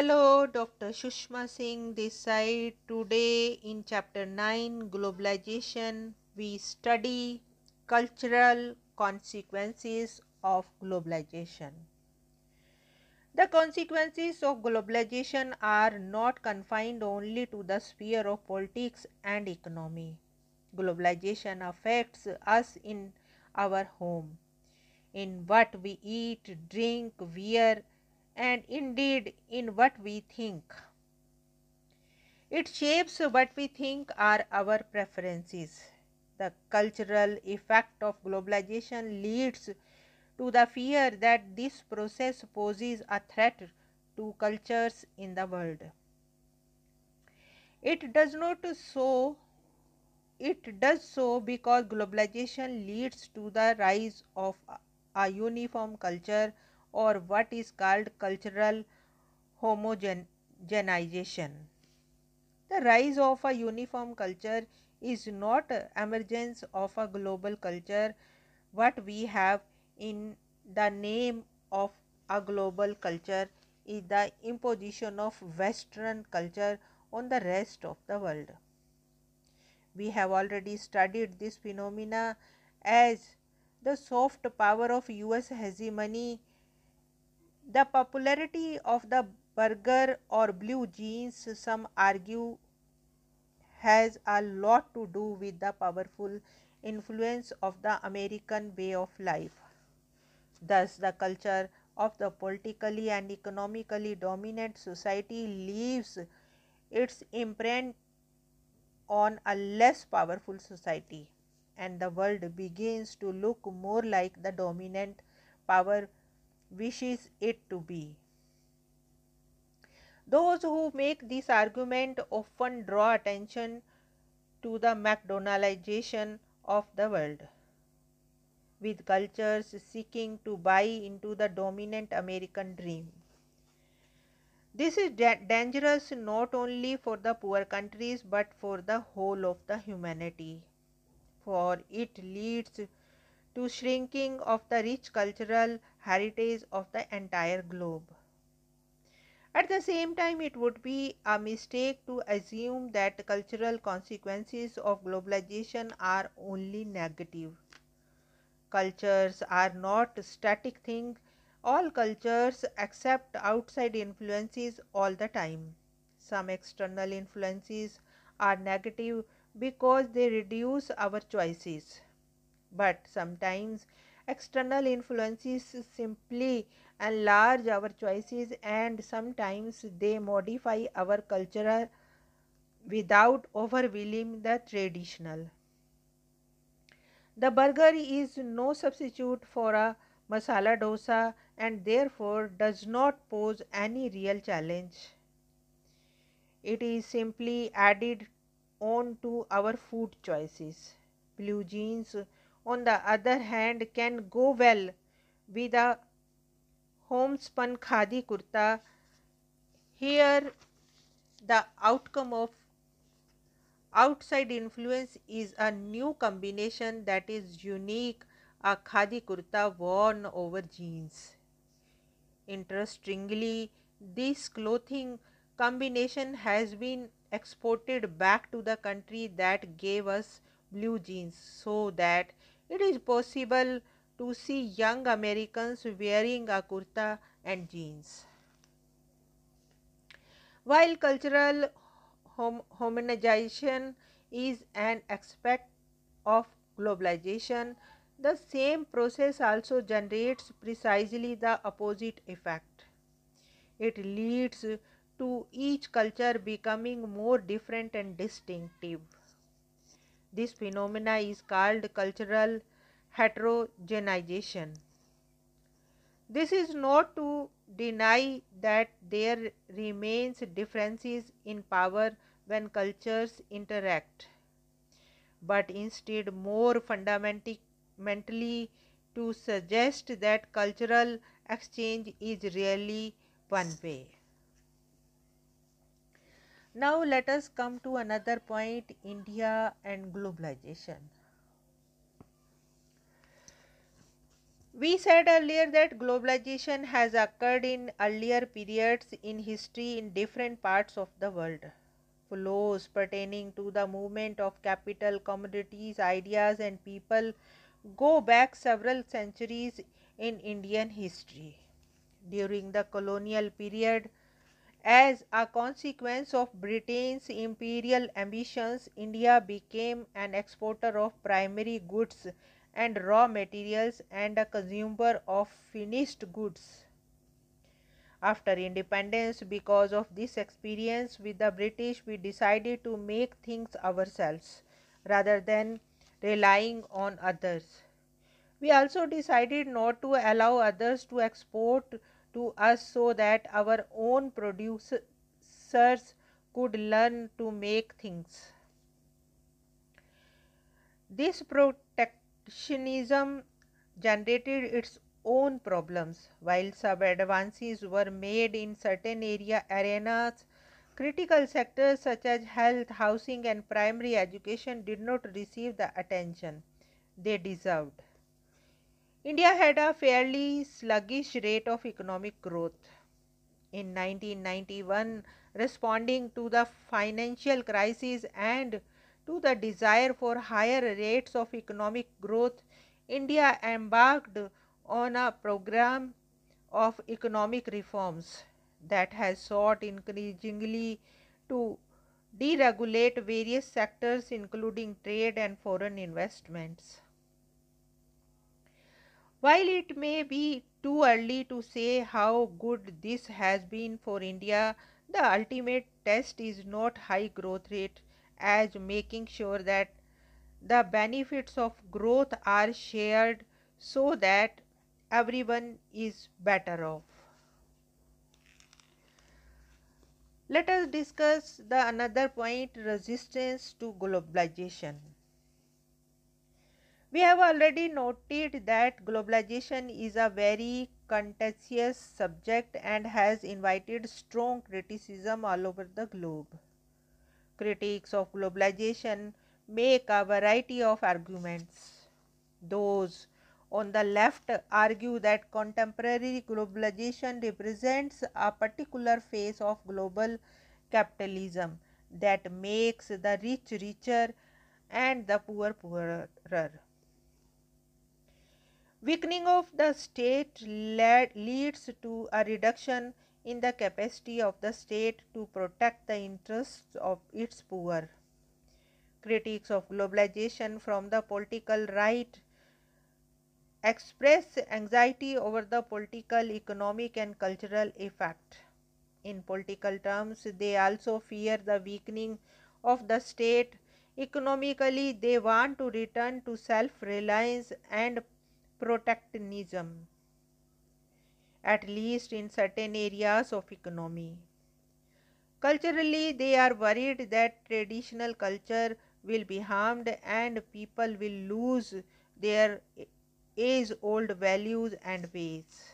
Hello, Dr. Shushma Singh this side. Today in chapter 9 Globalization, we study cultural consequences of globalization. The consequences of globalization are not confined only to the sphere of politics and economy. Globalization affects us in our home, in what we eat, drink, wear, and indeed in what we think. It shapes what we think are our preferences. The cultural effect of globalization leads to the fear that this process poses a threat to cultures in the world. It does not so it does so because globalization leads to the rise of a uniform culture or what is called cultural homogenization. The rise of a uniform culture is not emergence of a global culture what we have in the name of a global culture is the imposition of western culture on the rest of the world. We have already studied this phenomena as the soft power of US hegemony the popularity of the burger or blue jeans, some argue, has a lot to do with the powerful influence of the American way of life. Thus, the culture of the politically and economically dominant society leaves its imprint on a less powerful society, and the world begins to look more like the dominant power wishes it to be. Those who make this argument often draw attention to the McDonaldization of the world, with cultures seeking to buy into the dominant American dream. This is da dangerous not only for the poor countries but for the whole of the humanity, for it leads to shrinking of the rich cultural heritage of the entire globe. At the same time, it would be a mistake to assume that cultural consequences of globalization are only negative. Cultures are not static things. All cultures accept outside influences all the time. Some external influences are negative because they reduce our choices but sometimes external influences simply enlarge our choices and sometimes they modify our culture without overwhelming the traditional. The burger is no substitute for a masala dosa and therefore does not pose any real challenge. It is simply added on to our food choices. Blue jeans on the other hand can go well with a homespun khadi kurta. Here the outcome of outside influence is a new combination that is unique a khadi kurta worn over jeans. Interestingly, this clothing combination has been exported back to the country that gave us blue jeans so that it is possible to see young Americans wearing a kurta and jeans. While cultural hom homogenization is an aspect of globalization, the same process also generates precisely the opposite effect. It leads to each culture becoming more different and distinctive. This phenomena is called cultural heterogenization. This is not to deny that there remains differences in power when cultures interact, but instead more fundamentally to suggest that cultural exchange is really one way. Now let us come to another point India and globalization. We said earlier that globalization has occurred in earlier periods in history in different parts of the world. Flows pertaining to the movement of capital, commodities, ideas, and people go back several centuries in Indian history. During the colonial period, as a consequence of Britain's imperial ambitions, India became an exporter of primary goods and raw materials and a consumer of finished goods. After independence, because of this experience with the British, we decided to make things ourselves rather than relying on others. We also decided not to allow others to export to us so that our own producers could learn to make things. This protectionism generated its own problems. While some advances were made in certain area arenas, critical sectors such as health, housing, and primary education did not receive the attention they deserved. India had a fairly sluggish rate of economic growth. In 1991, responding to the financial crisis and to the desire for higher rates of economic growth, India embarked on a program of economic reforms that has sought increasingly to deregulate various sectors including trade and foreign investments. While it may be too early to say how good this has been for India, the ultimate test is not high growth rate as making sure that the benefits of growth are shared so that everyone is better off. Let us discuss the another point resistance to globalization. We have already noted that globalization is a very contentious subject and has invited strong criticism all over the globe. Critics of globalization make a variety of arguments. Those on the left argue that contemporary globalization represents a particular phase of global capitalism that makes the rich richer and the poor poorer. Weakening of the state leads to a reduction in the capacity of the state to protect the interests of its poor. Critics of globalization from the political right express anxiety over the political, economic, and cultural effect. In political terms, they also fear the weakening of the state. Economically, they want to return to self reliance and protectionism, at least in certain areas of economy. Culturally, they are worried that traditional culture will be harmed and people will lose their age old values and ways.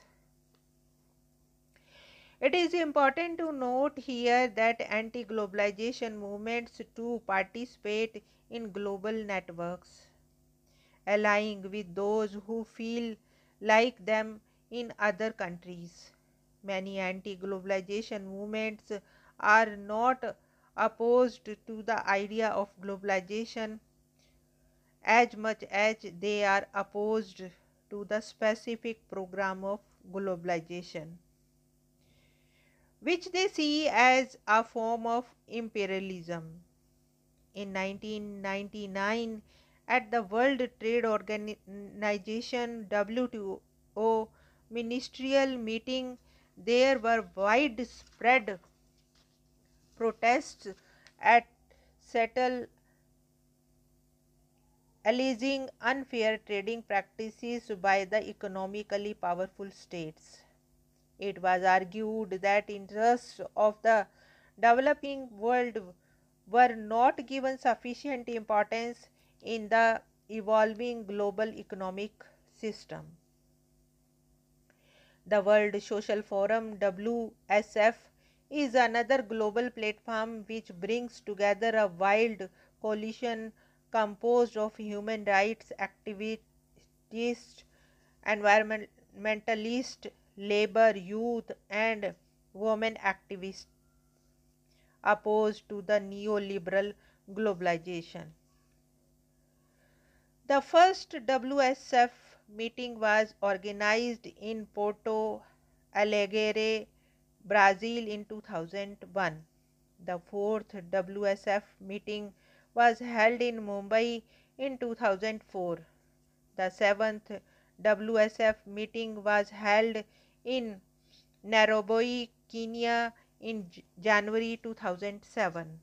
It is important to note here that anti globalization movements too participate in global networks allying with those who feel like them in other countries. Many anti globalization movements are not opposed to the idea of globalization as much as they are opposed to the specific program of globalization, which they see as a form of imperialism. In 1999, at the World Trade Organization WTO ministerial meeting, there were widespread protests at Seattle alleging unfair trading practices by the economically powerful states. It was argued that interests of the developing world were not given sufficient importance in the evolving global economic system. The World Social Forum WSF is another global platform which brings together a wide coalition composed of human rights activists environmentalists, labor, youth, and women activists opposed to the neoliberal globalization. The first WSF meeting was organized in Porto Alegre, Brazil in 2001. The fourth WSF meeting was held in Mumbai in 2004. The seventh WSF meeting was held in Nairobi, Kenya in January 2007.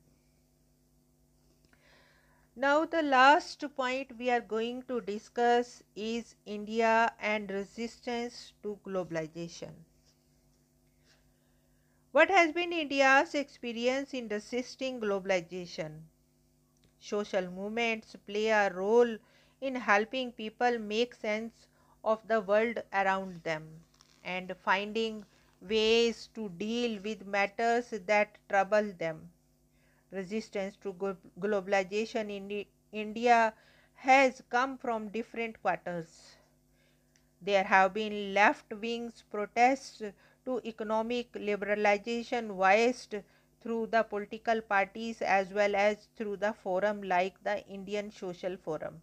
Now the last point we are going to discuss is India and resistance to globalization. What has been India's experience in resisting globalization? Social movements play a role in helping people make sense of the world around them and finding ways to deal with matters that trouble them resistance to globalization in India has come from different quarters. There have been left wing protests to economic liberalization voiced through the political parties as well as through the forum like the Indian Social Forum.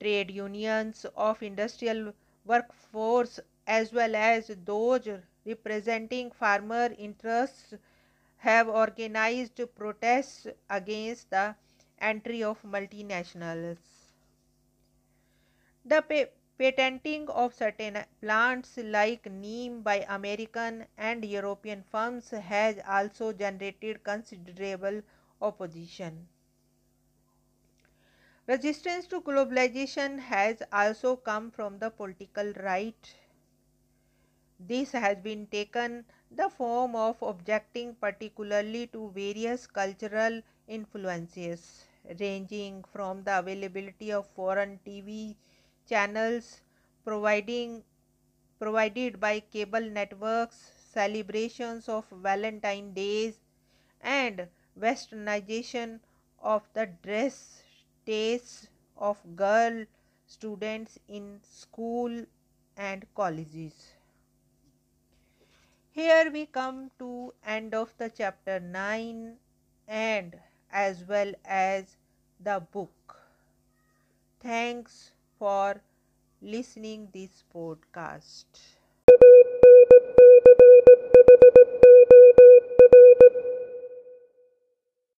Trade unions of industrial workforce as well as those representing farmer interests have organized protests against the entry of multinationals. The pa- patenting of certain plants like neem by American and European firms has also generated considerable opposition. Resistance to globalization has also come from the political right. This has been taken the form of objecting particularly to various cultural influences ranging from the availability of foreign TV channels providing provided by cable networks celebrations of valentine days and westernization of the dress tastes of girl students in school and colleges here we come to end of the chapter 9 and as well as the book. Thanks for listening this podcast